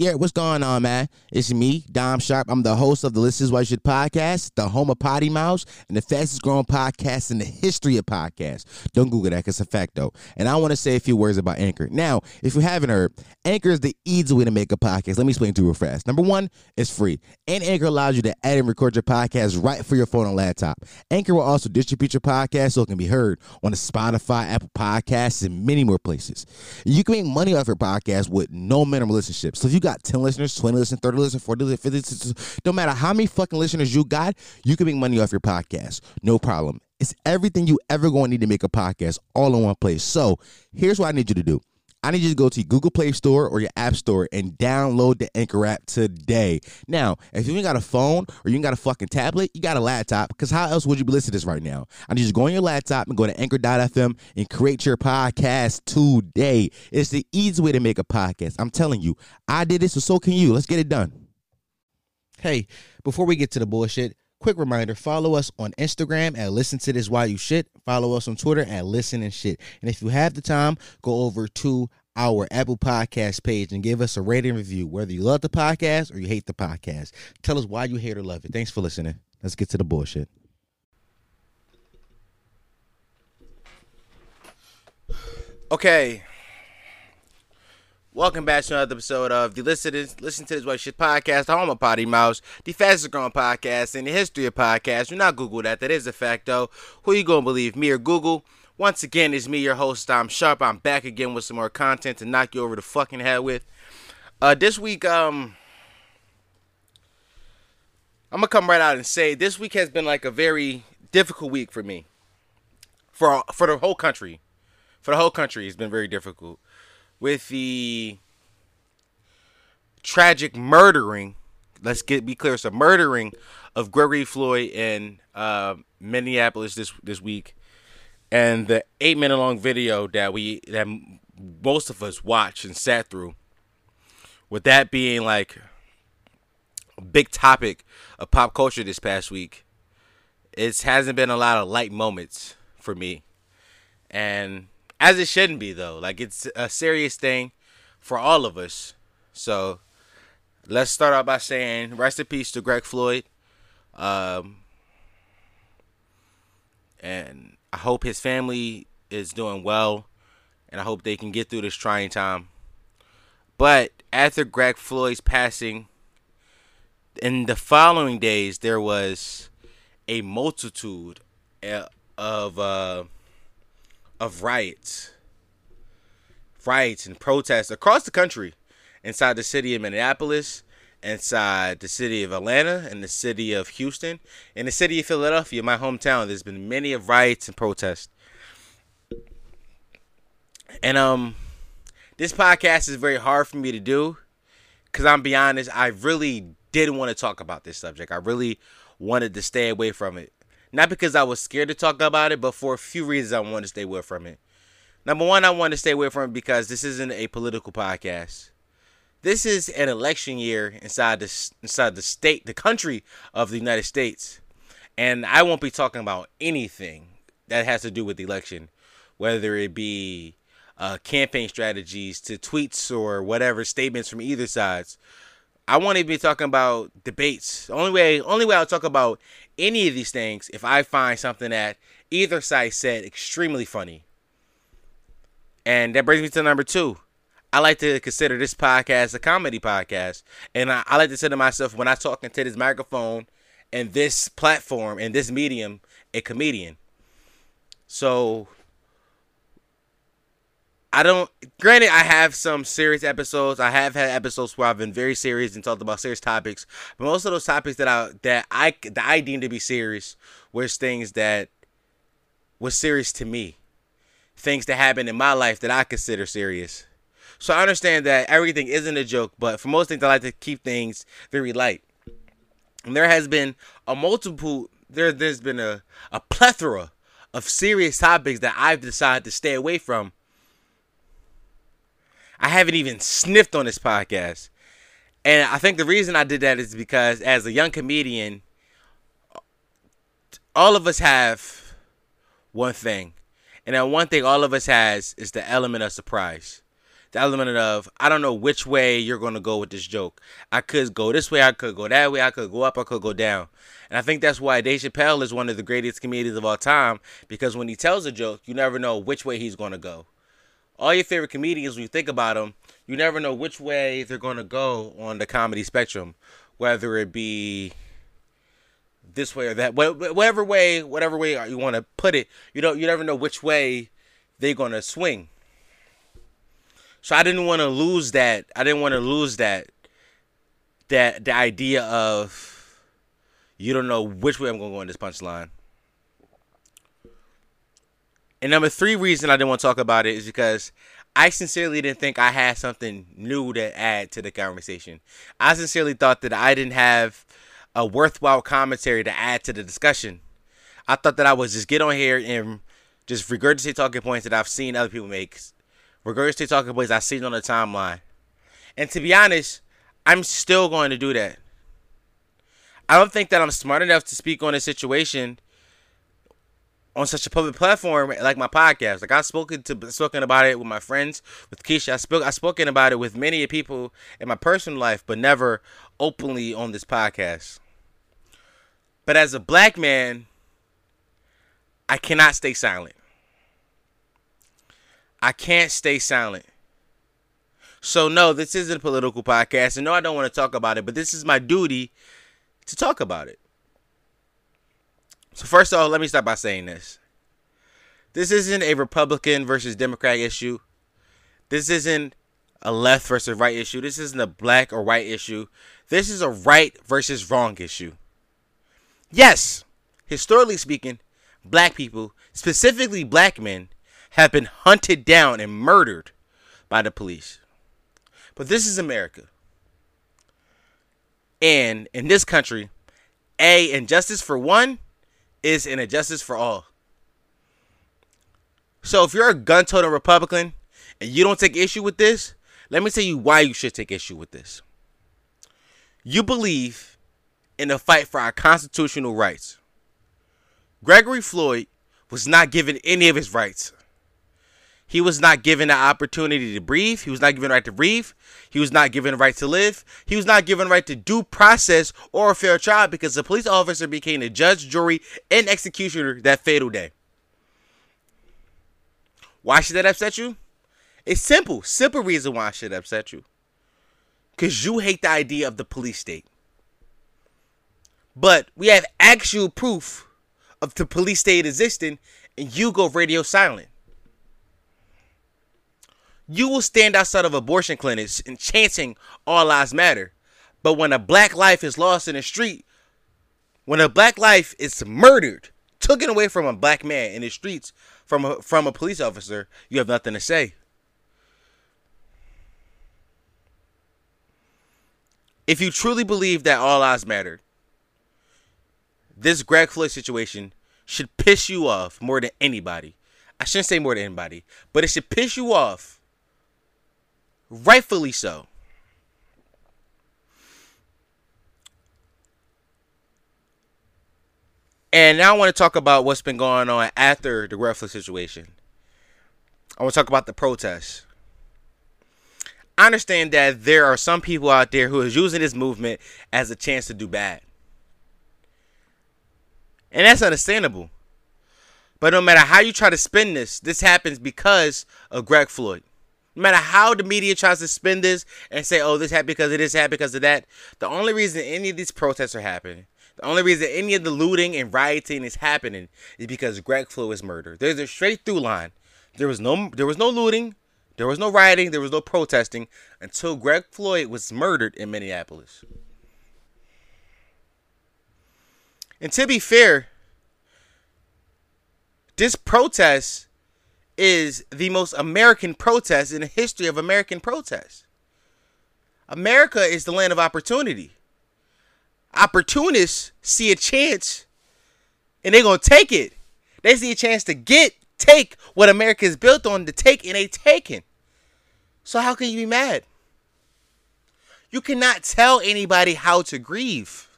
Yeah, what's going on, man? It's me, Dom Sharp. I'm the host of the This Is Why You Should podcast, the home of Potty Mouse, and the fastest growing podcast in the history of podcasts. Don't Google that because it's a fact, though. And I want to say a few words about Anchor. Now, if you haven't heard, Anchor is the easy way to make a podcast. Let me explain to you real fast. Number one, it's free. And Anchor allows you to add and record your podcast right for your phone and laptop. Anchor will also distribute your podcast so it can be heard on the Spotify, Apple Podcasts, and many more places. You can make money off your podcast with no minimum listenership. So if you got got 10 listeners, 20 listeners, 30 listeners, 40 listeners, 50 listeners, no matter how many fucking listeners you got, you can make money off your podcast. No problem. It's everything you ever going to need to make a podcast all in one place. So here's what I need you to do. I need you to go to Google Play Store or your App Store and download the Anchor app today. Now, if you ain't got a phone or you ain't got a fucking tablet, you got a laptop, because how else would you be listening to this right now? I need you to go on your laptop and go to anchor.fm and create your podcast today. It's the easy way to make a podcast. I'm telling you, I did this, so so can you. Let's get it done. Hey, before we get to the bullshit, quick reminder follow us on instagram at listen to this while you shit. Follow us on twitter at listen and shit. And if you have the time go over to our apple podcast page and give us a rating review whether you love the podcast or you hate the podcast. Tell us why you hate or love it. Thanks for listening. Let's get to the bullshit. Okay Welcome back to another episode of the Listen, Listen to This What Shit podcast, the home of Potty Mouse, the fastest growing podcast in the history of podcasts. Do not Google that. That is a fact, though. Who you gonna believe, me or Google? Once again, it's me, your host, Dom Sharp. I'm back again with some more content to knock you over the fucking head with. Uh, this week, um, I'm gonna come right out and say this week has been like a very difficult week for me, for for the whole country, for the whole country. It's been very difficult with the tragic murdering. Let's get be clear. It's a murdering of Gregory Floyd in uh, Minneapolis this this week, and the eight minute long video that we that most of us watched and sat through. With that being like a big topic of pop culture this past week, it hasn't been a lot of light moments for me, and as it shouldn't be though. Like it's a serious thing for all of us. So let's start out by saying rest in peace to Greg Floyd. Um, and I hope his family is doing well, and I hope they can get through this trying time. But after Greg Floyd's passing, in the following days, there was a multitude uh, of uh, of riots, riots and protests across the country, inside the city of Minneapolis, inside the city of Atlanta, and the city of Houston, in the city of Philadelphia, my hometown. There's been many of riots and protests, and um, this podcast is very hard for me to do, cause I'm be honest, I really didn't want to talk about this subject. I really wanted to stay away from it. Not because I was scared to talk about it, but for a few reasons I wanted to stay away from it. Number one, I want to stay away from it because this isn't a political podcast. This is an election year inside the inside the state, the country of the United States, and I won't be talking about anything that has to do with the election, whether it be uh, campaign strategies to tweets or whatever statements from either sides. I won't even be talking about debates. Only way, only way I'll talk about any of these things if I find something that either side said extremely funny. And that brings me to number two. I like to consider this podcast a comedy podcast. And I, I like to say to myself when I talk into this microphone and this platform and this medium, a comedian. So I don't. Granted, I have some serious episodes. I have had episodes where I've been very serious and talked about serious topics. But most of those topics that I that I that I deem to be serious was things that was serious to me, things that happened in my life that I consider serious. So I understand that everything isn't a joke, but for most things, I like to keep things very light. And there has been a multiple. There, there's been a a plethora of serious topics that I've decided to stay away from I haven't even sniffed on this podcast. And I think the reason I did that is because as a young comedian, all of us have one thing. And that one thing all of us has is the element of surprise. the element of I don't know which way you're gonna go with this joke. I could go this way, I could go that way, I could go up, I could go down. And I think that's why Dave Chappelle is one of the greatest comedians of all time because when he tells a joke, you never know which way he's gonna go. All your favorite comedians, when you think about them, you never know which way they're gonna go on the comedy spectrum, whether it be this way or that, whatever way, whatever way you want to put it. You don't, you never know which way they're gonna swing. So I didn't want to lose that. I didn't want to lose that. That the idea of you don't know which way I'm gonna go in this punchline. And number three reason I didn't want to talk about it is because I sincerely didn't think I had something new to add to the conversation. I sincerely thought that I didn't have a worthwhile commentary to add to the discussion. I thought that I would just get on here and just regurgitate talking points that I've seen other people make regurgitate talking points I've seen on the timeline. And to be honest, I'm still going to do that. I don't think that I'm smart enough to speak on a situation on such a public platform like my podcast. Like I've spoken to spoken about it with my friends, with Keisha. I spoke I've spoken about it with many people in my personal life, but never openly on this podcast. But as a black man, I cannot stay silent. I can't stay silent. So no, this isn't a political podcast, and no, I don't want to talk about it, but this is my duty to talk about it. So first of all, let me start by saying this. This isn't a Republican versus Democrat issue. This isn't a left versus right issue. This isn't a black or white issue. This is a right versus wrong issue. Yes, historically speaking, black people, specifically black men, have been hunted down and murdered by the police. But this is America. And in this country, a injustice for one is an injustice for all. So if you're a gun toting Republican and you don't take issue with this, let me tell you why you should take issue with this. You believe in the fight for our constitutional rights. Gregory Floyd was not given any of his rights. He was not given the opportunity to breathe. He was not given the right to breathe. He was not given the right to live. He was not given the right to due process or a fair trial because the police officer became the judge, jury, and executioner that fatal day. Why should that upset you? It's simple. Simple reason why should upset you. Because you hate the idea of the police state. But we have actual proof of the police state existing, and you go radio silent you will stand outside of abortion clinics and chanting all lives matter. But when a black life is lost in the street, when a black life is murdered, taken away from a black man in the streets from a, from a police officer, you have nothing to say. If you truly believe that all lives matter, this Greg Floyd situation should piss you off more than anybody. I shouldn't say more than anybody, but it should piss you off Rightfully so. And now I want to talk about what's been going on after the Floyd situation. I want to talk about the protests. I understand that there are some people out there who are using this movement as a chance to do bad. And that's understandable. But no matter how you try to spin this, this happens because of Greg Floyd. No matter how the media tries to spin this and say, oh, this happened because of this, happened because of that, the only reason any of these protests are happening, the only reason any of the looting and rioting is happening is because Greg Floyd was murdered. There's a straight through line. There was no there was no looting, there was no rioting, there was no protesting until Greg Floyd was murdered in Minneapolis. And to be fair, this protest is the most American protest in the history of American protests. America is the land of opportunity. Opportunists see a chance and they're going to take it. They see a chance to get, take what America is built on to take, and they taking. So how can you be mad? You cannot tell anybody how to grieve.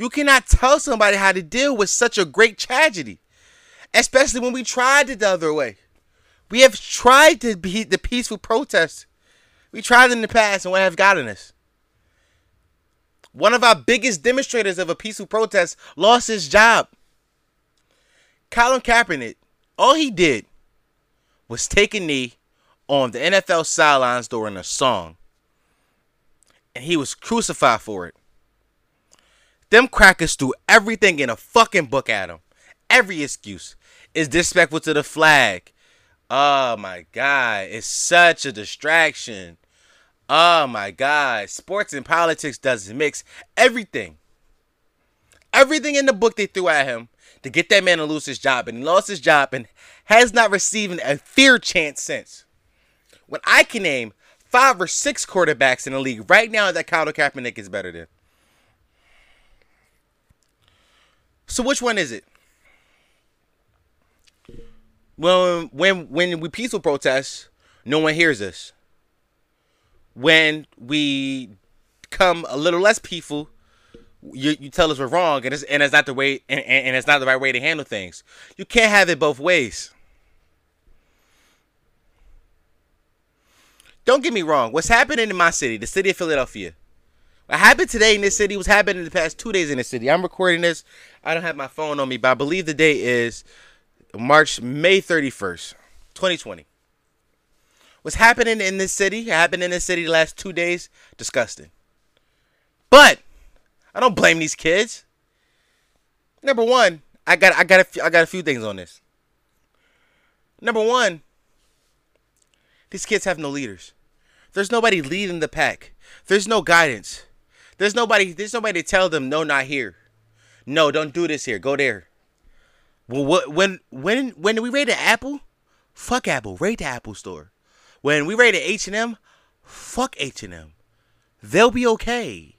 You cannot tell somebody how to deal with such a great tragedy. especially when we tried it the other way. We have tried to be the peaceful protest. We tried in the past, and what have gotten us? One of our biggest demonstrators of a peaceful protest lost his job. Colin Kaepernick, all he did was take a knee on the NFL sidelines during a song. And he was crucified for it. Them crackers threw everything in a fucking book at him. Every excuse is disrespectful to the flag. Oh my god, it's such a distraction. Oh my god, sports and politics doesn't mix everything. Everything in the book they threw at him to get that man to lose his job, and he lost his job and has not received a fair chance since. When I can name five or six quarterbacks in the league right now that Colin Kaepernick is better than. So which one is it? Well, when when we peaceful protest, no one hears us. When we come a little less peaceful, you, you tell us we're wrong, and it's and it's not the way and, and it's not the right way to handle things. You can't have it both ways. Don't get me wrong. What's happening in my city, the city of Philadelphia, what happened today in this city was happening in the past two days in the city. I'm recording this. I don't have my phone on me, but I believe the date is March May 31st, 2020. What's happening in this city happened in this city the last two days. Disgusting. But I don't blame these kids. Number one, I got I got a few, I got a few things on this. Number one, these kids have no leaders. There's nobody leading the pack. There's no guidance. There's nobody. There's nobody to tell them no, not here. No, don't do this here. Go there. Well, what when when when we raided Apple, fuck Apple. Raid the Apple store. When we raided H and M, fuck H and M. They'll be okay.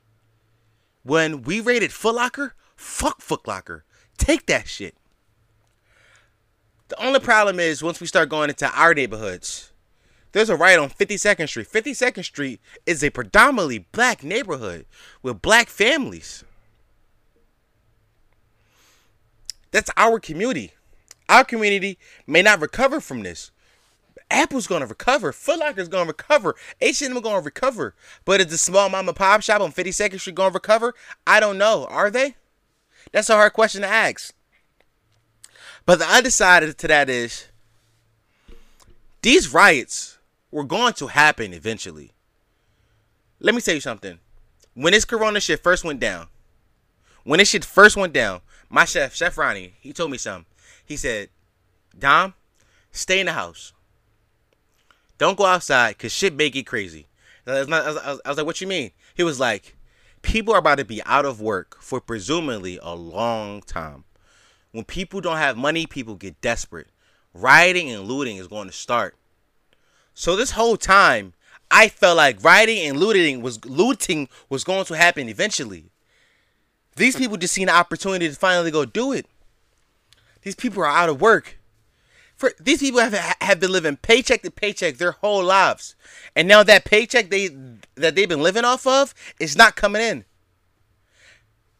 When we raided Foot Locker, fuck Foot Locker. Take that shit. The only problem is once we start going into our neighborhoods, there's a riot on 52nd Street. 52nd Street is a predominantly black neighborhood with black families. That's our community. Our community may not recover from this. Apple's gonna recover. Foot Locker's gonna recover. H&M gonna recover. But is the small mom and pop shop on 52nd Street gonna recover? I don't know. Are they? That's a hard question to ask. But the other side to that is these riots were going to happen eventually. Let me tell you something. When this corona shit first went down, when this shit first went down, my chef, Chef Ronnie, he told me something. He said, Dom, stay in the house. Don't go outside because shit may get crazy. I was, not, I, was, I was like, what you mean? He was like, people are about to be out of work for presumably a long time. When people don't have money, people get desperate. Rioting and looting is going to start. So this whole time, I felt like rioting and looting was looting was going to happen eventually. These people just seen an opportunity to finally go do it. These people are out of work. For these people have have been living paycheck to paycheck their whole lives, and now that paycheck they that they've been living off of is not coming in.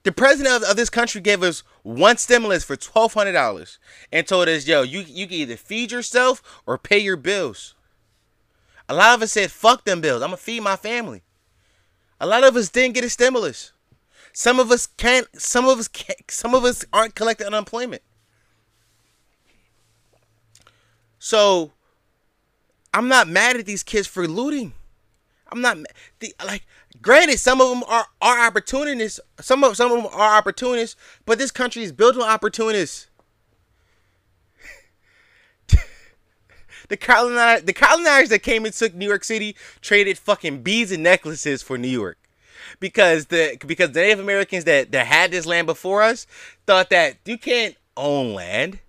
The president of, of this country gave us one stimulus for twelve hundred dollars and told us, "Yo, you you can either feed yourself or pay your bills." A lot of us said, "Fuck them bills. I'm gonna feed my family." A lot of us didn't get a stimulus. Some of us can't. Some of us can't. Some of us aren't collecting unemployment. So, I'm not mad at these kids for looting. I'm not the, like. Granted, some of them are are opportunists. Some of some of them are opportunists, but this country is built on opportunists. The colonizers, the colonizers that came and took New York City traded fucking beads and necklaces for New York because the because the Native Americans that that had this land before us thought that you can't own land.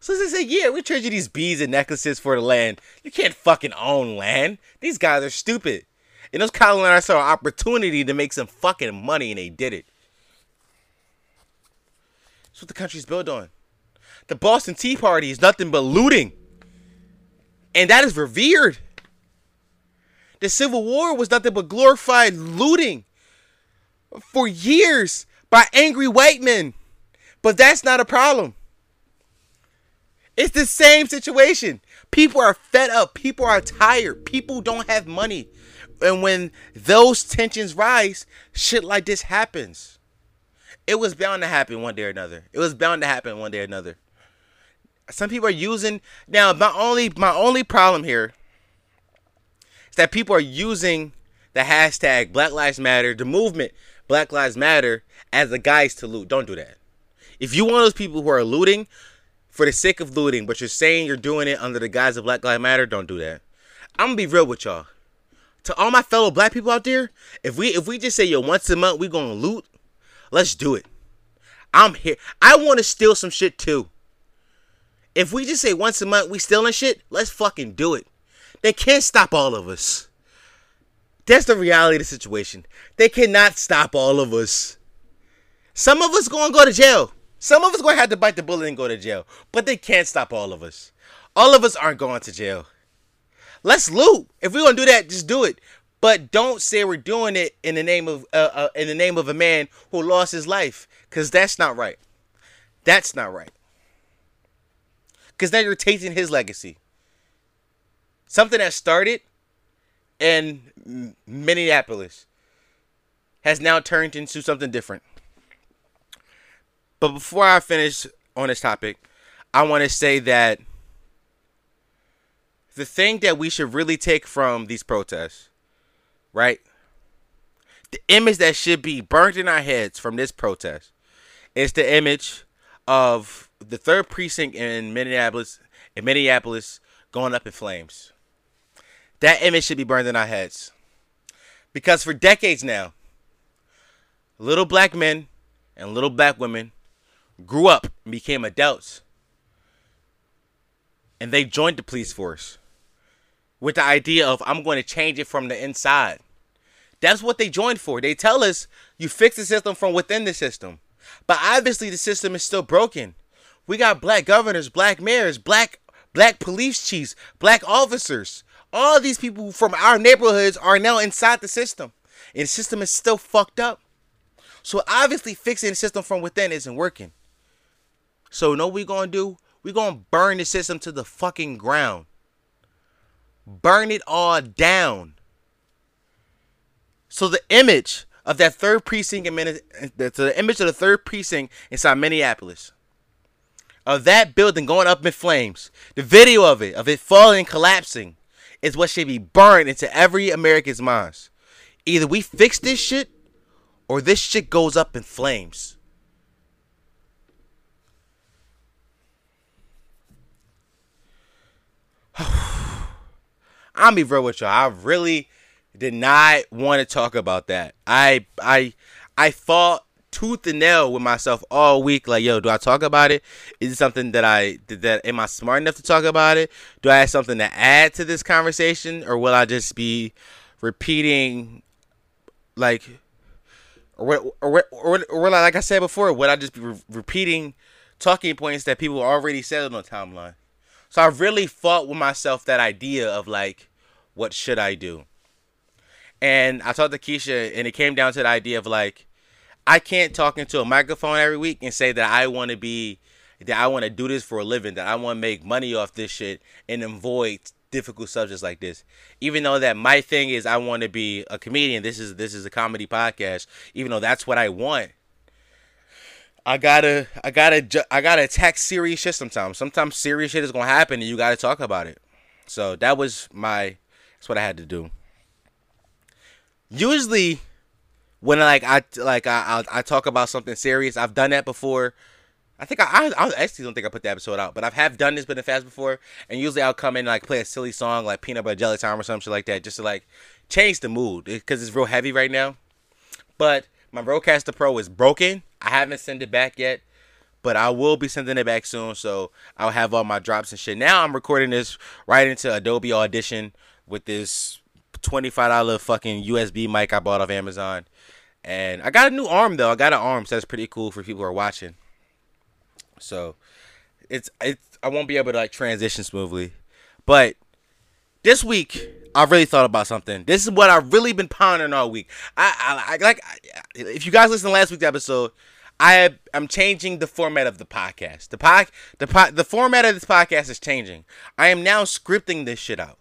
So they said, "Yeah, we trade you these beads and necklaces for the land. You can't fucking own land. These guys are stupid." And those colonizers saw an opportunity to make some fucking money, and they did it. That's what the country's built on. The Boston Tea Party is nothing but looting, and that is revered. The Civil War was nothing but glorified looting for years by angry white men. But that's not a problem. It's the same situation. People are fed up. People are tired. People don't have money. And when those tensions rise, shit like this happens. It was bound to happen one day or another. It was bound to happen one day or another. Some people are using now my only my only problem here is that people are using the hashtag Black Lives Matter, the movement Black Lives Matter as a guise to loot. Don't do that. If you of those people who are looting for the sake of looting, but you're saying you're doing it under the guise of Black Lives Matter, don't do that. I'm gonna be real with y'all. To all my fellow black people out there, if we if we just say yo once a month we gonna loot, let's do it. I'm here. I want to steal some shit too. If we just say once a month we stealing shit, let's fucking do it. They can't stop all of us. That's the reality of the situation. They cannot stop all of us. Some of us gonna go to jail. Some of us gonna have to bite the bullet and go to jail. But they can't stop all of us. All of us aren't going to jail. Let's loot. If we're gonna do that, just do it. But don't say we're doing it in the name of uh, uh, in the name of a man who lost his life, because that's not right. That's not right. Because now you're taking his legacy. Something that started in Minneapolis has now turned into something different. But before I finish on this topic, I want to say that the thing that we should really take from these protests, right? The image that should be burnt in our heads from this protest is the image of the third precinct in Minneapolis in Minneapolis going up in flames. That image should be burned in our heads. Because for decades now, little black men and little black women grew up and became adults. And they joined the police force with the idea of I'm going to change it from the inside. That's what they joined for. They tell us you fix the system from within the system. But obviously the system is still broken. We got black governors, black mayors, black black police chiefs, black officers. All these people from our neighborhoods are now inside the system. And the system is still fucked up. So obviously fixing the system from within isn't working. So you know what we gonna do? We're gonna burn the system to the fucking ground. Burn it all down. So the image of that third precinct in the image of the third precinct inside Minneapolis, of that building going up in flames, the video of it, of it falling and collapsing, is what should be burned into every American's minds. Either we fix this shit, or this shit goes up in flames. I'm be real with y'all. I really did not want to talk about that. I I I fought tooth and nail with myself all week. Like, yo, do I talk about it? Is it something that I did that? Am I smart enough to talk about it? Do I have something to add to this conversation, or will I just be repeating, like, or or or, or like I said before, would I just be re- repeating talking points that people already said on the timeline? So I really fought with myself that idea of like, what should I do? And I talked to Keisha, and it came down to the idea of like, I can't talk into a microphone every week and say that I want to be, that I want to do this for a living, that I want to make money off this shit and avoid difficult subjects like this. Even though that my thing is I want to be a comedian. This is this is a comedy podcast. Even though that's what I want. I gotta, I gotta, I gotta attack serious shit sometimes. Sometimes serious shit is gonna happen, and you gotta talk about it. So that was my, that's what I had to do. Usually, when like I like I I, I talk about something serious, I've done that before. I think I, I, I actually don't think I put the episode out, but I've have done this been in fast before, and usually I'll come in and like play a silly song like Peanut Butter Jelly Time or something like that, just to like change the mood because it's real heavy right now. But my Rodecaster Pro is broken I haven't sent it back yet, but I will be sending it back soon. So I'll have all my drops and shit. Now I'm recording this right into Adobe Audition with this $25 fucking USB mic I bought off Amazon. And I got a new arm though. I got an arm, so that's pretty cool for people who are watching. So it's it's I won't be able to like transition smoothly. But this week I really thought about something. This is what I've really been pondering all week. I, I, I like I, if you guys listen to last week's episode, I I am changing the format of the podcast. The pod, the pod, the format of this podcast is changing. I am now scripting this shit out.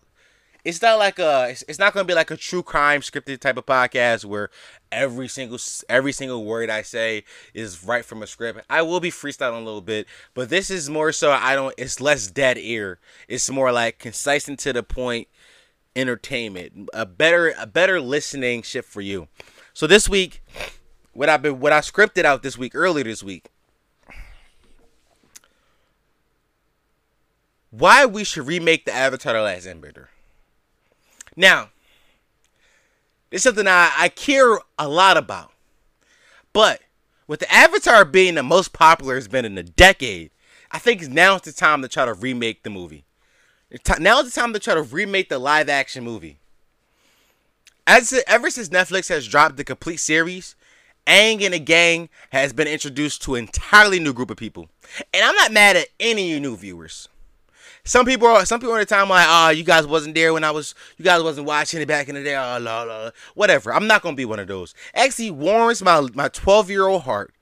It's not like a. It's, it's not going to be like a true crime scripted type of podcast where every single every single word I say is right from a script. I will be freestyling a little bit, but this is more so. I don't. It's less dead ear. It's more like concise and to the point entertainment. A better a better listening shift for you. So this week what I've been what I scripted out this week earlier this week. Why we should remake the Avatar: The Last Airbender. Now, it's something I, I care a lot about. But with the Avatar being the most popular it's been in a decade, I think now now's the time to try to remake the movie. Now Now's the time to try to remake the live action movie. As ever since Netflix has dropped the complete series, Aang and the gang has been introduced to an entirely new group of people. And I'm not mad at any new viewers. Some people are some people at the time like, oh, you guys wasn't there when I was you guys wasn't watching it back in the day. Oh, la, la, whatever. I'm not gonna be one of those. Actually warms my my 12 year old heart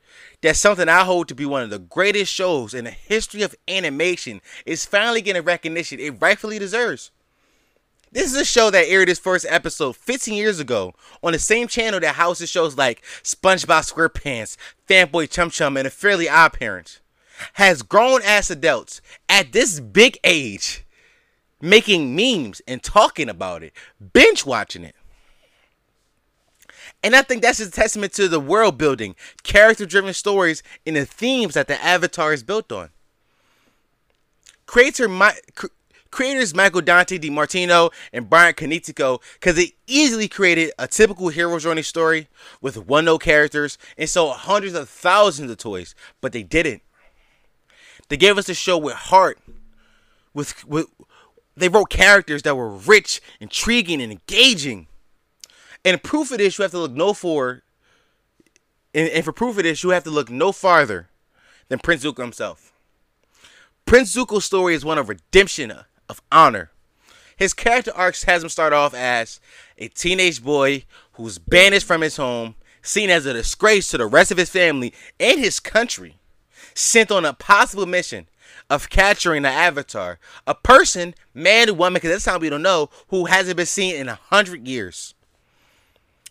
that something I hold to be one of the greatest shows in the history of animation is finally getting recognition it rightfully deserves. This is a show that aired its first episode 15 years ago on the same channel that houses shows like SpongeBob SquarePants, Fanboy Chum Chum, and A Fairly Odd Parents. Has grown ass adults at this big age making memes and talking about it, binge watching it. And I think that's a testament to the world building, character driven stories, and the themes that the Avatar is built on. Creator, my, creators Michael Dante DiMartino and Brian Konietzko because they easily created a typical hero journey story with one no characters and sold hundreds of thousands of toys, but they didn't. They gave us a show with heart, with with they wrote characters that were rich, intriguing, and engaging. And proof of this, you have to look no for. And, and for proof of this, you have to look no farther than Prince Zuko himself. Prince Zuko's story is one of redemption, of honor. His character arcs has him start off as a teenage boy who's banished from his home, seen as a disgrace to the rest of his family and his country, sent on a possible mission of capturing the Avatar, a person, man or woman, because that's time we don't know, who hasn't been seen in a hundred years.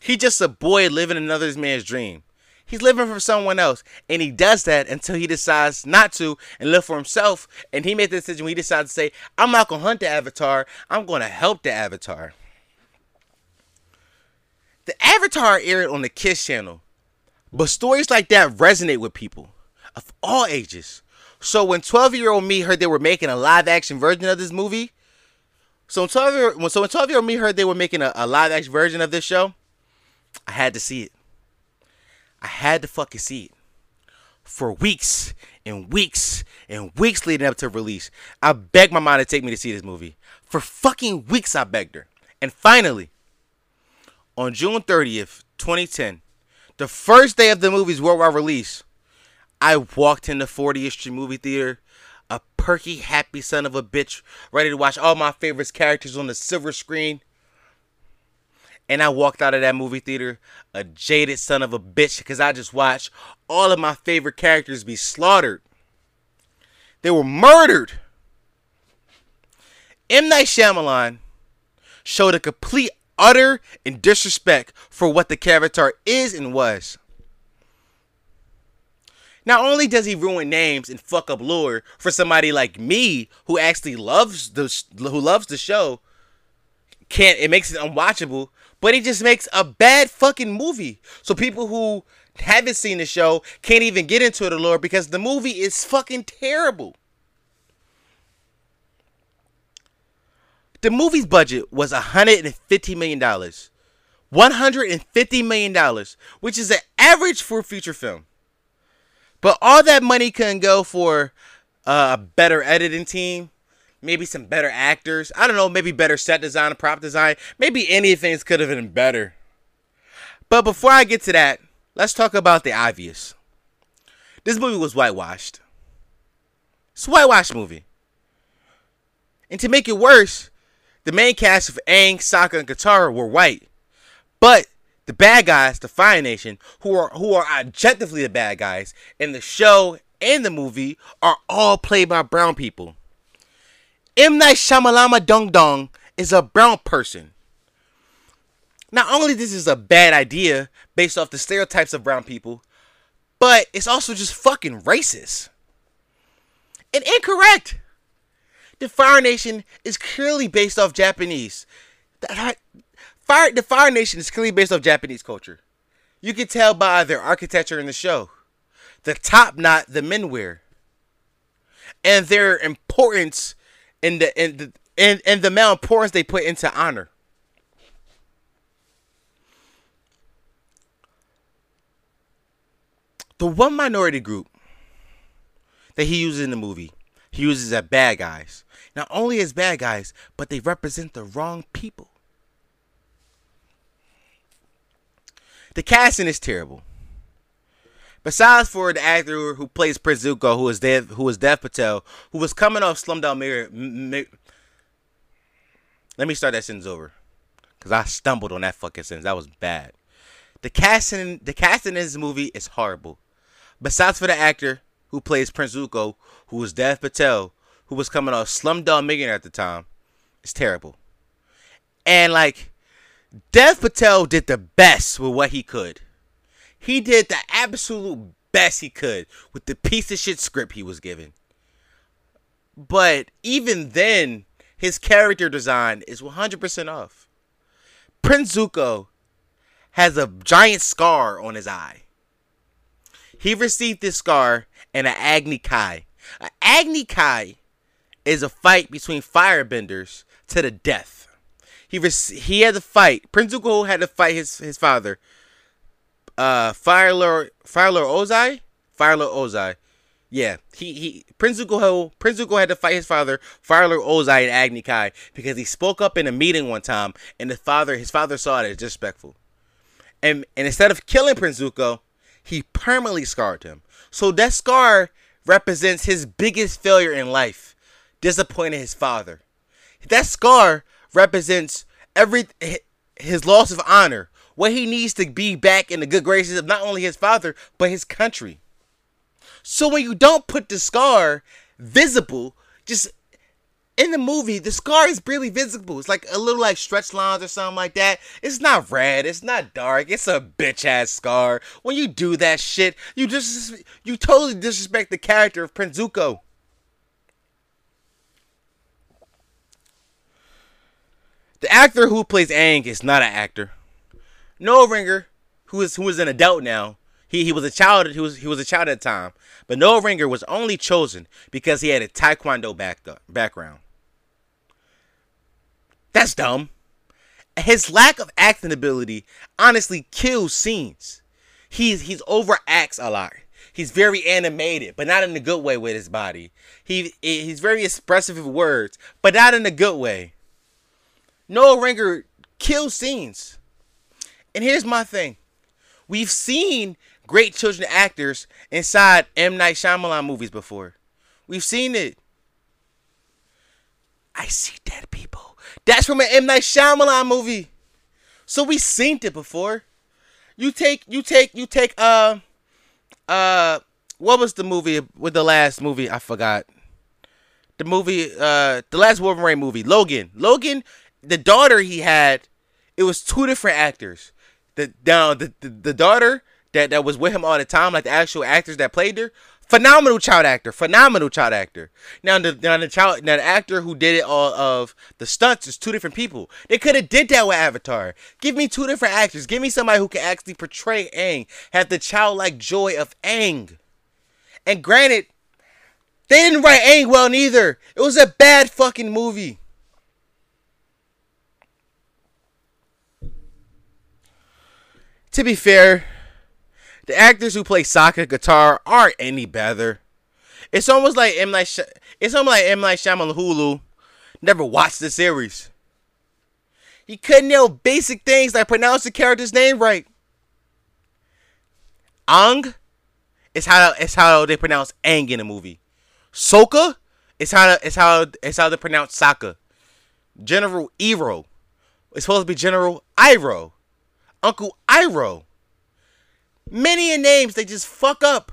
He's just a boy living another man's dream. He's living for someone else. And he does that until he decides not to and live for himself. And he made the decision when he decided to say, I'm not going to hunt the avatar. I'm going to help the avatar. The avatar aired on the Kiss channel. But stories like that resonate with people of all ages. So when 12 year old me heard they were making a live action version of this movie, so when 12 year, when so when 12 year old me heard they were making a, a live action version of this show, I had to see it. I had to fucking see it. For weeks and weeks and weeks leading up to release, I begged my mom to take me to see this movie. For fucking weeks, I begged her. And finally, on June 30th, 2010, the first day of the movie's worldwide release, I walked in the 40th Street movie theater, a perky, happy son of a bitch, ready to watch all my favorite characters on the silver screen. And I walked out of that movie theater a jaded son of a bitch because I just watched all of my favorite characters be slaughtered. They were murdered. M. Night Shyamalan showed a complete utter and disrespect for what the character is and was. Not only does he ruin names and fuck up lore for somebody like me who actually loves the who loves the show, can't it makes it unwatchable but he just makes a bad fucking movie. So people who haven't seen the show can't even get into it, Lord, because the movie is fucking terrible. The movie's budget was $150 million. $150 million, which is an average for a feature film. But all that money couldn't go for uh, a better editing team, maybe some better actors. I don't know, maybe better set design, prop design. Maybe anything could have been better. But before I get to that, let's talk about the obvious. This movie was whitewashed. It's a whitewashed movie. And to make it worse, the main cast of Aang, Sokka, and Katara were white. But bad guys, the Fire Nation, who are who are objectively the bad guys in the show and the movie, are all played by brown people. M Night Shyamalama Dong Dong is a brown person. Not only this is a bad idea based off the stereotypes of brown people, but it's also just fucking racist and incorrect. The Fire Nation is clearly based off Japanese. Fire, the Fire Nation is clearly based off Japanese culture. You can tell by their architecture in the show, the top knot the men wear, and their importance in the in the and, and the amount of importance they put into honor. The one minority group that he uses in the movie, he uses as bad guys. Not only as bad guys, but they represent the wrong people. The casting is terrible. Besides for the actor who plays Prince Zuko, who is Dev, who is Dev Patel, who was coming off Slumdog Mirror. Let me start that sentence over, cause I stumbled on that fucking sentence. That was bad. The casting, the casting in this movie is horrible. Besides for the actor who plays Prince Zuko, who was Dev Patel, who was coming off Slumdog Millionaire at the time, it's terrible. And like, Dev Patel did the best with what he could. He did the absolute best he could with the piece of shit script he was given. But even then, his character design is 100% off. Prince Zuko has a giant scar on his eye. He received this scar in an Agni Kai. An Agni Kai is a fight between firebenders to the death. He he had to fight. Prince Zuko had to fight his his father. Uh, Fire Lord Fire Lord Ozai, Fire Lord Ozai. Yeah, he he Prince Zuko Prince Zuko had to fight his father, Fire Lord Ozai and Agni Kai, because he spoke up in a meeting one time, and the father his father saw it as disrespectful. And and instead of killing Prince Zuko, he permanently scarred him. So that scar represents his biggest failure in life, disappointing his father. That scar represents every his loss of honor, what he needs to be back in the good graces of not only his father but his country. So when you don't put the scar visible, just in the movie, the scar is barely visible. It's like a little like stretch lines or something like that. It's not red. It's not dark. It's a bitch ass scar. When you do that shit, you just you totally disrespect the character of Prince Zuko. The actor who plays Aang is not an actor. Noah Ringer, who is who is an adult now, he he was a child. He was he was a child at the time. But Noah Ringer was only chosen because he had a Taekwondo back, uh, background. That's dumb. His lack of acting ability honestly kills scenes. He's he's overacts a lot. He's very animated, but not in a good way with his body. He he's very expressive with words, but not in a good way. Noah Ringer kills scenes. And here's my thing. We've seen great children actors inside M. Night Shyamalan movies before. We've seen it. I see dead people. That's from an M Night Shyamalan movie. So we seen it before. You take you take you take uh uh what was the movie with the last movie? I forgot. The movie uh the last Wolverine movie, Logan. Logan, the daughter he had, it was two different actors. The down the, the, the daughter that, that was with him all the time, like the actual actors that played her, Phenomenal child actor. Phenomenal child actor. Now the now the child now the actor who did it all of the stunts is two different people. They could have did that with Avatar. Give me two different actors. Give me somebody who can actually portray Aang, have the childlike joy of Aang. And granted, they didn't write Aang well neither. It was a bad fucking movie. To be fair, the actors who play Sokka Katara aren't any better. It's almost like M Night. It's almost like M Night Shyamalan Hulu never watched the series. He couldn't know basic things like pronounce the character's name right. Ang is how it's how they pronounce Ang in the movie. Soka is how it's how it's how they pronounce Sokka. General Ero. It's supposed to be General Iroh. Uncle Iroh. Many a names they just fuck up.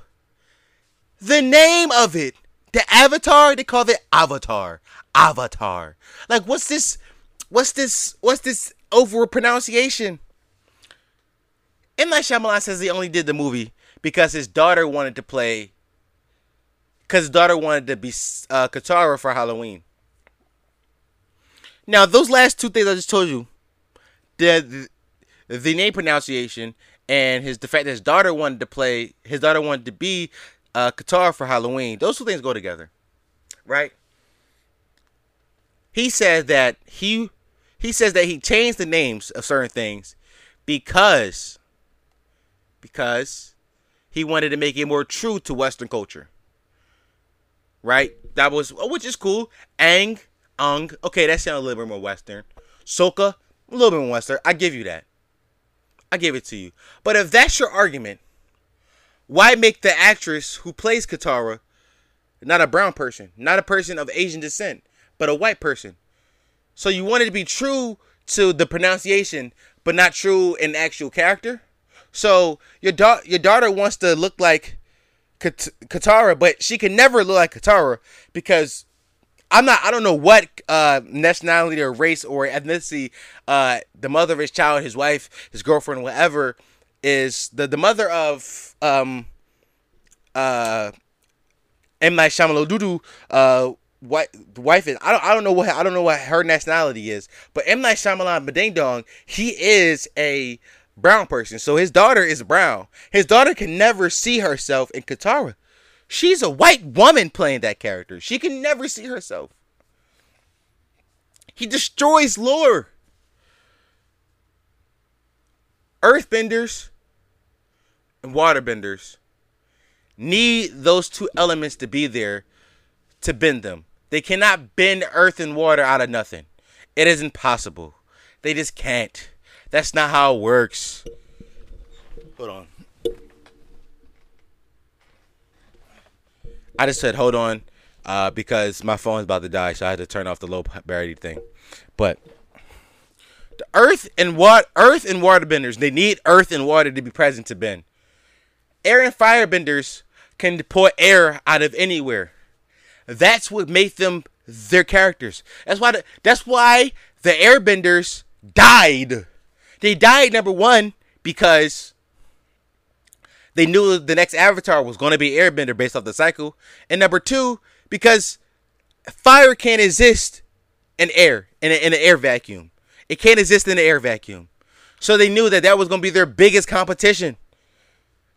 The name of it, the Avatar, they call it Avatar. Avatar. Like, what's this? What's this? What's this over pronunciation? M. Night Shyamalan says he only did the movie because his daughter wanted to play. Because his daughter wanted to be uh, Katara for Halloween. Now, those last two things I just told you, the, the name pronunciation and his the fact that his daughter wanted to play, his daughter wanted to be uh, Katara for Halloween. Those two things go together, right? He said that he he says that he changed the names of certain things because because he wanted to make it more true to Western culture. Right? That was which is cool. Ang Ung. Okay, that sounds a little bit more Western. Sokka, a little bit more Western. I give you that. I give it to you. But if that's your argument, why make the actress who plays Katara not a brown person, not a person of Asian descent, but a white person? So you wanted to be true to the pronunciation, but not true in actual character. So your daughter, your daughter wants to look like Katara, but she can never look like Katara because I'm not. I don't know what uh, nationality or race or ethnicity uh, the mother of his child, his wife, his girlfriend, whatever is the the mother of um uh M Night Shyamalan Dudu uh the wife is I don't I don't know what I don't know what her nationality is, but M Night Shyamalan Bading Dong he is a brown person, so his daughter is brown. His daughter can never see herself in Katara. She's a white woman playing that character. She can never see herself. He destroys lore. Earthbenders and waterbenders need those two elements to be there to bend them. They cannot bend earth and water out of nothing. It is impossible. They just can't. That's not how it works. Hold on. I just said hold on uh, because my phone's about to die, so I had to turn off the low battery thing. But the earth and what earth and water benders, they need earth and water to be present to bend. Air and fire benders can pour air out of anywhere. That's what made them their characters. That's why the, that's why the airbenders died. They died number 1 because they knew the next avatar was going to be airbender based off the cycle. And number 2 because fire can't exist in air in, a, in an air vacuum. It can't exist in an air vacuum. So they knew that that was going to be their biggest competition.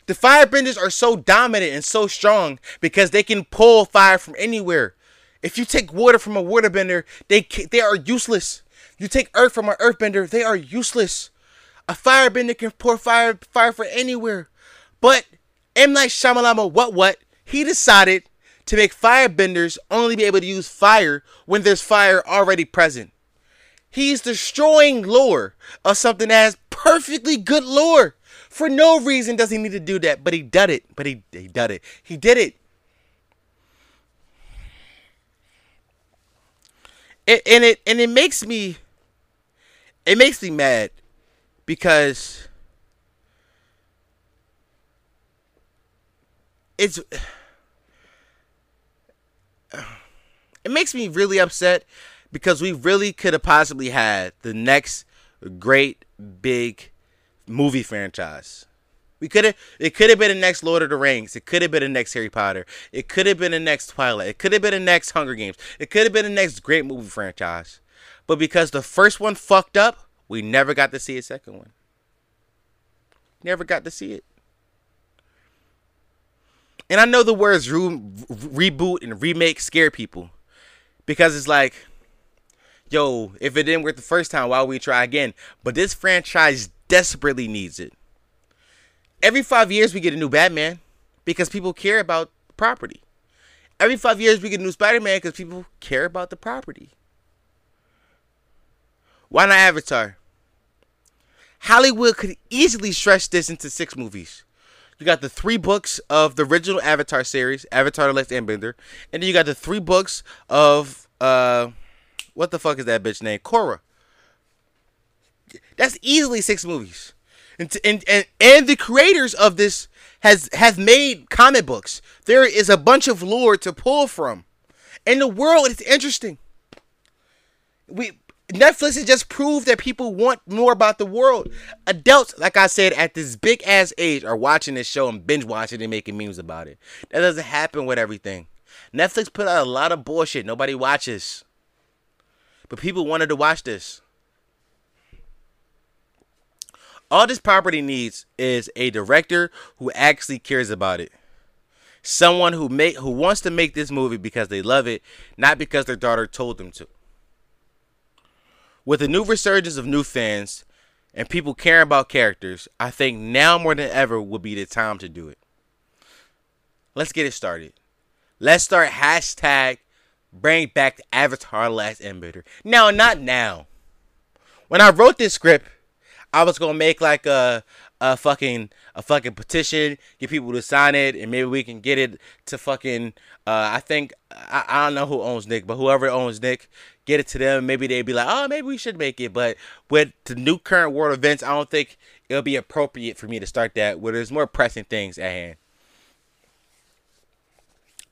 The firebenders are so dominant and so strong because they can pull fire from anywhere. If you take water from a waterbender, they they are useless. You take earth from an earthbender, they are useless. A firebender can pour fire fire from anywhere. But M Night Shyamalan, what what? He decided to make firebenders only be able to use fire when there's fire already present. He's destroying lore of something that has perfectly good lore. For no reason does he need to do that, but he did it. But he he did it. He did it. it and it and it makes me it makes me mad because it's it makes me really upset because we really could have possibly had the next great big movie franchise. We could have it could have been the next Lord of the Rings. It could have been the next Harry Potter. It could have been the next Twilight. It could have been the next Hunger Games. It could have been the next great movie franchise. But because the first one fucked up, we never got to see a second one. Never got to see it. And I know the words re- reboot and remake scare people because it's like, yo, if it didn't work the first time, why would we try again? But this franchise desperately needs it. Every five years, we get a new Batman because people care about property. Every five years, we get a new Spider Man because people care about the property. Why not Avatar? Hollywood could easily stretch this into six movies. You got the three books of the original Avatar series, Avatar: The Last Airbender, and then you got the three books of uh, what the fuck is that bitch name? Korra. That's easily six movies. And, and and and the creators of this has have made comic books. There is a bunch of lore to pull from. In the world, it's interesting. We Netflix has just proved that people want more about the world. Adults, like I said, at this big ass age, are watching this show and binge watching and making memes about it. That doesn't happen with everything. Netflix put out a lot of bullshit nobody watches. But people wanted to watch this. All this property needs is a director who actually cares about it. Someone who make who wants to make this movie because they love it, not because their daughter told them to. With a new resurgence of new fans and people caring about characters, I think now more than ever would be the time to do it. Let's get it started. Let's start hashtag bring back the Avatar Last Airbender. Now, not now. When I wrote this script, I was gonna make like a a fucking a fucking petition, get people to sign it, and maybe we can get it to fucking. Uh, I think I, I don't know who owns Nick, but whoever owns Nick, get it to them. Maybe they'd be like, oh, maybe we should make it. But with the new current world events, I don't think it'll be appropriate for me to start that. Where there's more pressing things at hand.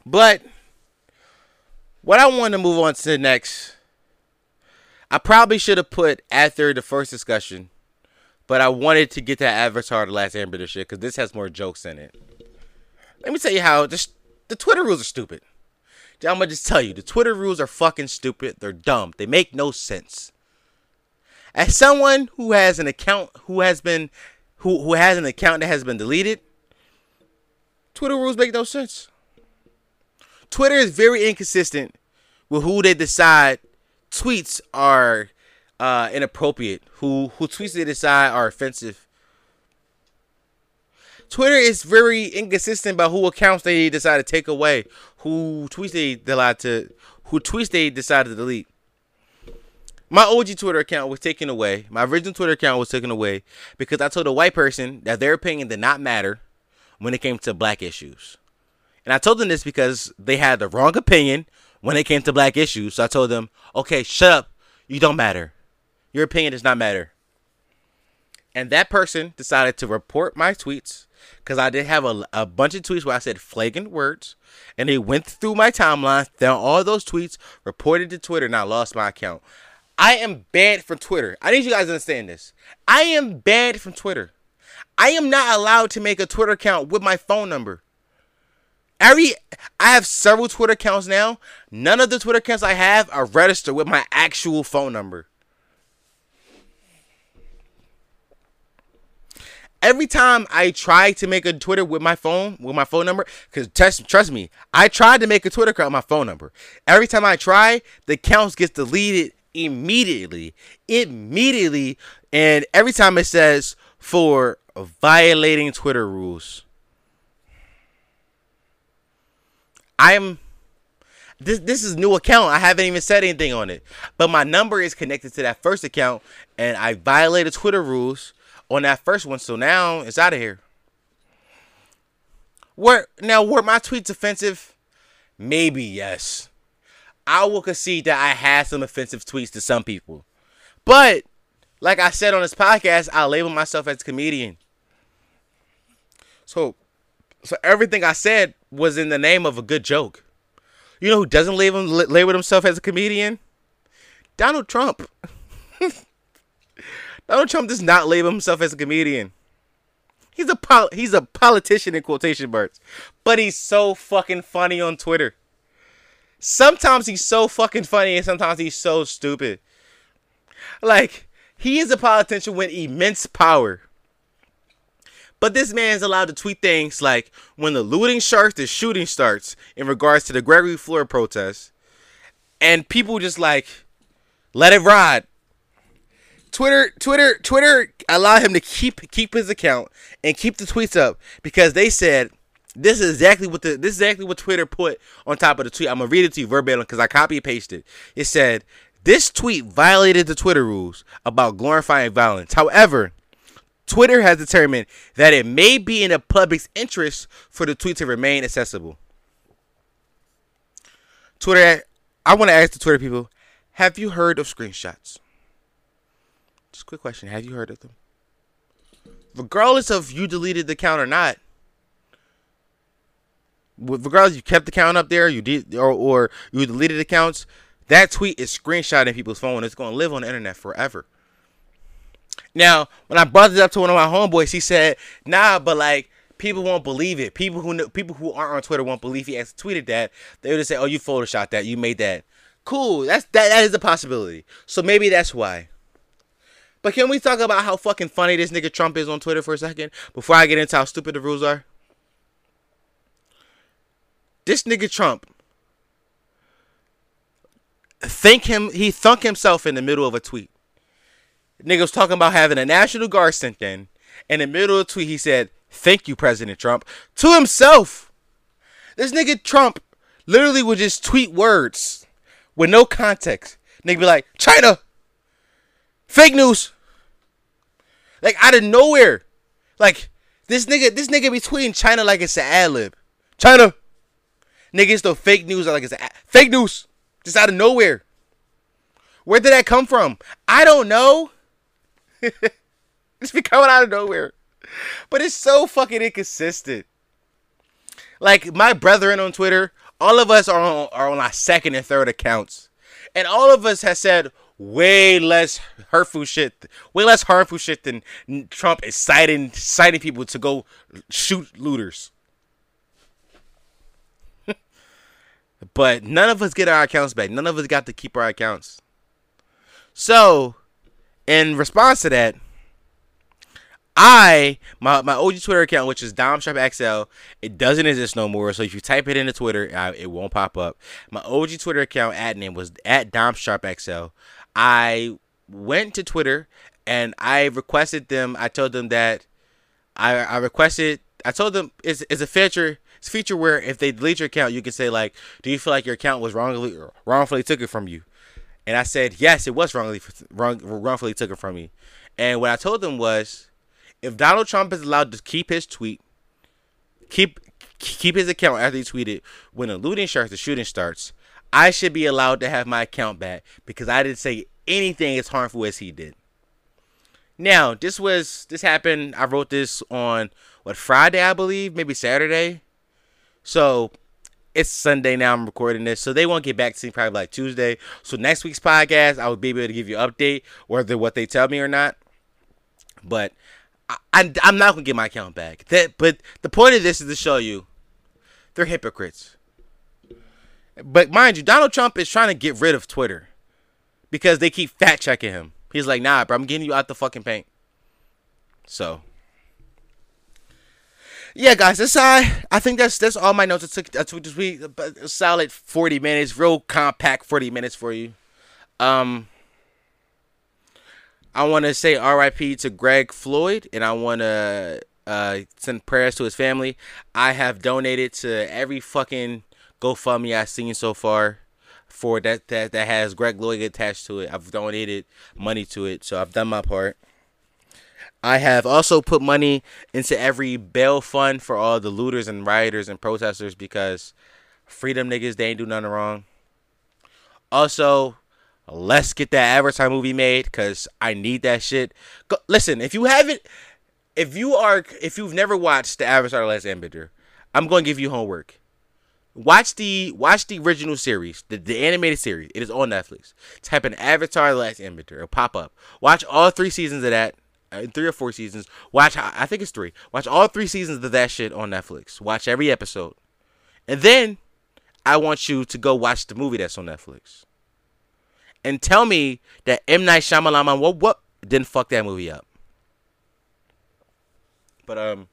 But what I want to move on to the next, I probably should have put after the first discussion but I wanted to get that Avatar The Last Airbender shit because this has more jokes in it. Let me tell you how this, the Twitter rules are stupid. I'm gonna just tell you, the Twitter rules are fucking stupid. They're dumb. They make no sense. As someone who has an account who has been who who has an account that has been deleted, Twitter rules make no sense. Twitter is very inconsistent with who they decide tweets are uh, inappropriate, who who tweets they decide are offensive. Twitter is very inconsistent about who accounts they decide to take away, who they decide to, who tweets they decide to delete. My OG Twitter account was taken away. My original Twitter account was taken away because I told a white person that their opinion did not matter when it came to black issues. And I told them this because they had the wrong opinion when it came to black issues. So I told them, okay, shut up. You don't matter. Your opinion does not matter. And that person decided to report my tweets because I did have a, a bunch of tweets where I said flagrant words. And they went through my timeline, found all those tweets, reported to Twitter, and I lost my account. I am banned from Twitter. I need you guys to understand this. I am banned from Twitter. I am not allowed to make a Twitter account with my phone number. Every I have several Twitter accounts now. None of the Twitter accounts I have are registered with my actual phone number. Every time I try to make a Twitter with my phone, with my phone number, because trust, trust me, I tried to make a Twitter account with my phone number. Every time I try, the accounts gets deleted immediately, immediately, and every time it says for violating Twitter rules. I'm this this is new account. I haven't even said anything on it. But my number is connected to that first account and I violated Twitter rules on that first one. So now it's out of here. Were now were my tweets offensive? Maybe yes. I will concede that I had some offensive tweets to some people. But like I said on this podcast, I label myself as a comedian. So so everything I said was in the name of a good joke. You know who doesn't label label himself as a comedian? Donald Trump. Donald Trump does not label himself as a comedian. He's a pol- he's a politician in quotation marks, but he's so fucking funny on Twitter. Sometimes he's so fucking funny, and sometimes he's so stupid. Like he is a politician with immense power. But this man is allowed to tweet things like when the looting starts, the shooting starts in regards to the Gregory Floyd protest. And people just like let it ride. Twitter, Twitter, Twitter allowed him to keep keep his account and keep the tweets up because they said this is exactly what the this is exactly what Twitter put on top of the tweet. I'm gonna read it to you verbatim because I copy and pasted. It said this tweet violated the Twitter rules about glorifying violence. However, Twitter has determined that it may be in the public's interest for the tweet to remain accessible. Twitter, I want to ask the Twitter people: Have you heard of screenshots? Just quick question. Have you heard of them? regardless of you deleted the account or not, regardless you kept the account up there, you did or or you deleted accounts, that tweet is screenshotting people's phone. It's going to live on the internet forever. Now, when I brought this up to one of my homeboys, he said, "Nah, but like." People won't believe it. People who know, people who aren't on Twitter won't believe he actually tweeted that. They would just say, "Oh, you photoshopped that. You made that." Cool. That's that. That is a possibility. So maybe that's why. But can we talk about how fucking funny this nigga Trump is on Twitter for a second before I get into how stupid the rules are? This nigga Trump think him he thunk himself in the middle of a tweet. Nigga was talking about having a National Guard sent in. In the middle of the tweet, he said, Thank you, President Trump, to himself. This nigga Trump literally would just tweet words with no context. Nigga be like, China, fake news. Like out of nowhere. Like this nigga, this nigga be tweeting China like it's an ad lib. China. Niggas the fake news like it's a fake news. Just out of nowhere. Where did that come from? I don't know. it's be coming out of nowhere. But it's so fucking inconsistent. Like my brethren on Twitter, all of us are on, are on our second and third accounts. And all of us have said way less hurtful shit, way less harmful shit than Trump inciting inciting people to go shoot looters. but none of us get our accounts back. None of us got to keep our accounts. So, in response to that, I my my OG Twitter account, which is Dom Sharp XL, it doesn't exist no more. So if you type it into Twitter, it won't pop up. My OG Twitter account ad name was at Dom Sharp XL. I went to Twitter and I requested them. I told them that I I requested. I told them it's, it's a feature. It's a feature where if they delete your account, you can say like, "Do you feel like your account was wrongly wrongfully took it from you?" And I said, "Yes, it was wrongly wrong, wrongfully took it from me." And what I told them was, if Donald Trump is allowed to keep his tweet, keep keep his account after he tweeted, when the looting starts, the shooting starts, I should be allowed to have my account back because I didn't say anything as harmful as he did. Now, this was this happened. I wrote this on what Friday, I believe, maybe Saturday. So it's Sunday now. I'm recording this, so they won't get back to me probably like Tuesday. So next week's podcast, I will be able to give you an update whether what they tell me or not. But I, I'm not gonna get my account back. That, but the point of this is to show you they're hypocrites. But mind you, Donald Trump is trying to get rid of Twitter because they keep fat checking him. He's like, nah, bro, I'm getting you out the fucking paint. So, yeah, guys, that's I. I think that's that's all my notes. I took I took this week. A solid forty minutes, real compact forty minutes for you. Um, I want to say R.I.P. to Greg Floyd, and I want to uh, send prayers to his family. I have donated to every fucking GoFundMe I've seen so far for that that that has Greg Floyd attached to it. I've donated money to it, so I've done my part. I have also put money into every bail fund for all the looters and rioters and protesters because freedom niggas they ain't do nothing wrong. Also, let's get that Avatar movie made because I need that shit. Go, listen, if you haven't, if you are, if you've never watched the Avatar: Last Airbender, I'm going to give you homework. Watch the watch the original series, the, the animated series. It is on Netflix. Type in Avatar: The Last Airbender. It'll pop up. Watch all three seasons of that. Uh, three or four seasons. Watch. I think it's three. Watch all three seasons of that shit on Netflix. Watch every episode, and then I want you to go watch the movie that's on Netflix, and tell me that M Night Shyamalan what what didn't fuck that movie up. But um,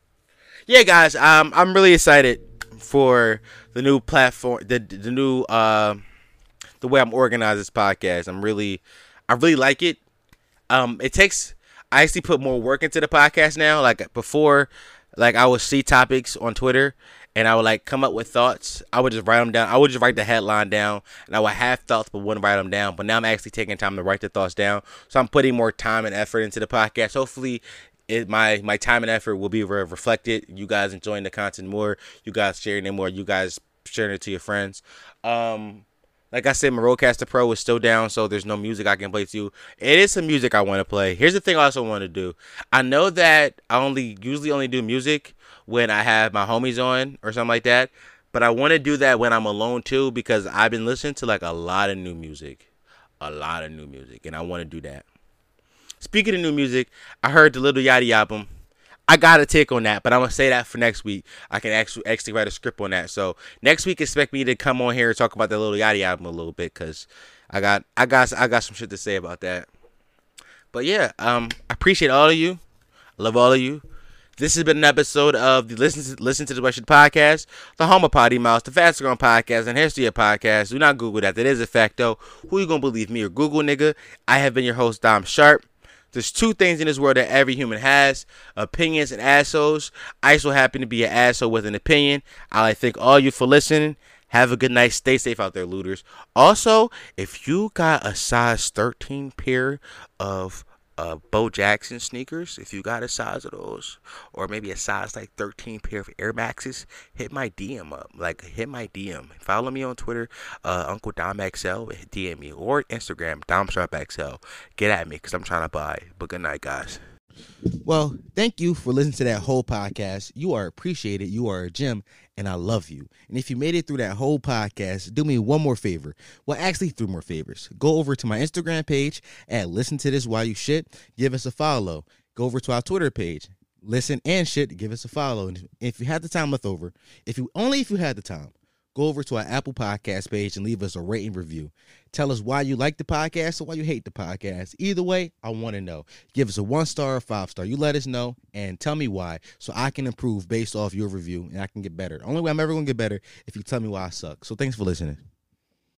yeah, guys, um, I'm really excited for the new platform, the the new uh, the way I'm organized this podcast. I'm really, I really like it. Um, it takes I actually put more work into the podcast now. Like before, like I would see topics on Twitter and I would like come up with thoughts. I would just write them down. I would just write the headline down, and I would have thoughts but wouldn't write them down. But now I'm actually taking time to write the thoughts down, so I'm putting more time and effort into the podcast. Hopefully, it, my my time and effort will be re- reflected. You guys enjoying the content more. You guys sharing it more. You guys sharing it to your friends. Um, Like I said, my Rodecaster Pro is still down, so there's no music I can play to you. It is some music I want to play. Here's the thing I also want to do. I know that I only usually only do music when I have my homies on or something like that. But I want to do that when I'm alone too because I've been listening to like a lot of new music. A lot of new music. And I want to do that. Speaking of new music, I heard the Lil Yachty album. I got a take on that, but I'm gonna say that for next week. I can actually actually write a script on that. So next week, expect me to come on here and talk about the Lil Yachty album a little bit, cause I got I got I got some shit to say about that. But yeah, um, I appreciate all of you. I love all of you. This has been an episode of the Listen to, Listen to the Western Podcast, the Home of Potty Mouse, the Fast Growing Podcast, and History of Podcast. Do not Google that. That is a fact, though. Who you gonna believe, me or Google, nigga? I have been your host, Dom Sharp. There's two things in this world that every human has opinions and assholes. I so happen to be an asshole with an opinion. I like thank all you for listening. Have a good night. Stay safe out there, looters. Also, if you got a size 13 pair of uh, Bo Jackson sneakers, if you got a size of those, or maybe a size like 13 pair of Air Maxes, hit my DM up. Like, hit my DM. Follow me on Twitter, uh, Uncle Dom XL, DM me, or Instagram, Dom Sharp XL. Get at me because I'm trying to buy. But good night, guys. Well, thank you for listening to that whole podcast. You are appreciated. You are a gem, and I love you. And if you made it through that whole podcast, do me one more favor. Well, actually, three more favors. Go over to my Instagram page and listen to this while you shit. Give us a follow. Go over to our Twitter page. Listen and shit. Give us a follow. And if you had the time left over, if you only if you had the time, go over to our Apple Podcast page and leave us a rating review. Tell us why you like the podcast or why you hate the podcast. Either way, I want to know. Give us a one star or five star. You let us know and tell me why so I can improve based off your review and I can get better. The only way I'm ever going to get better if you tell me why I suck. So thanks for listening.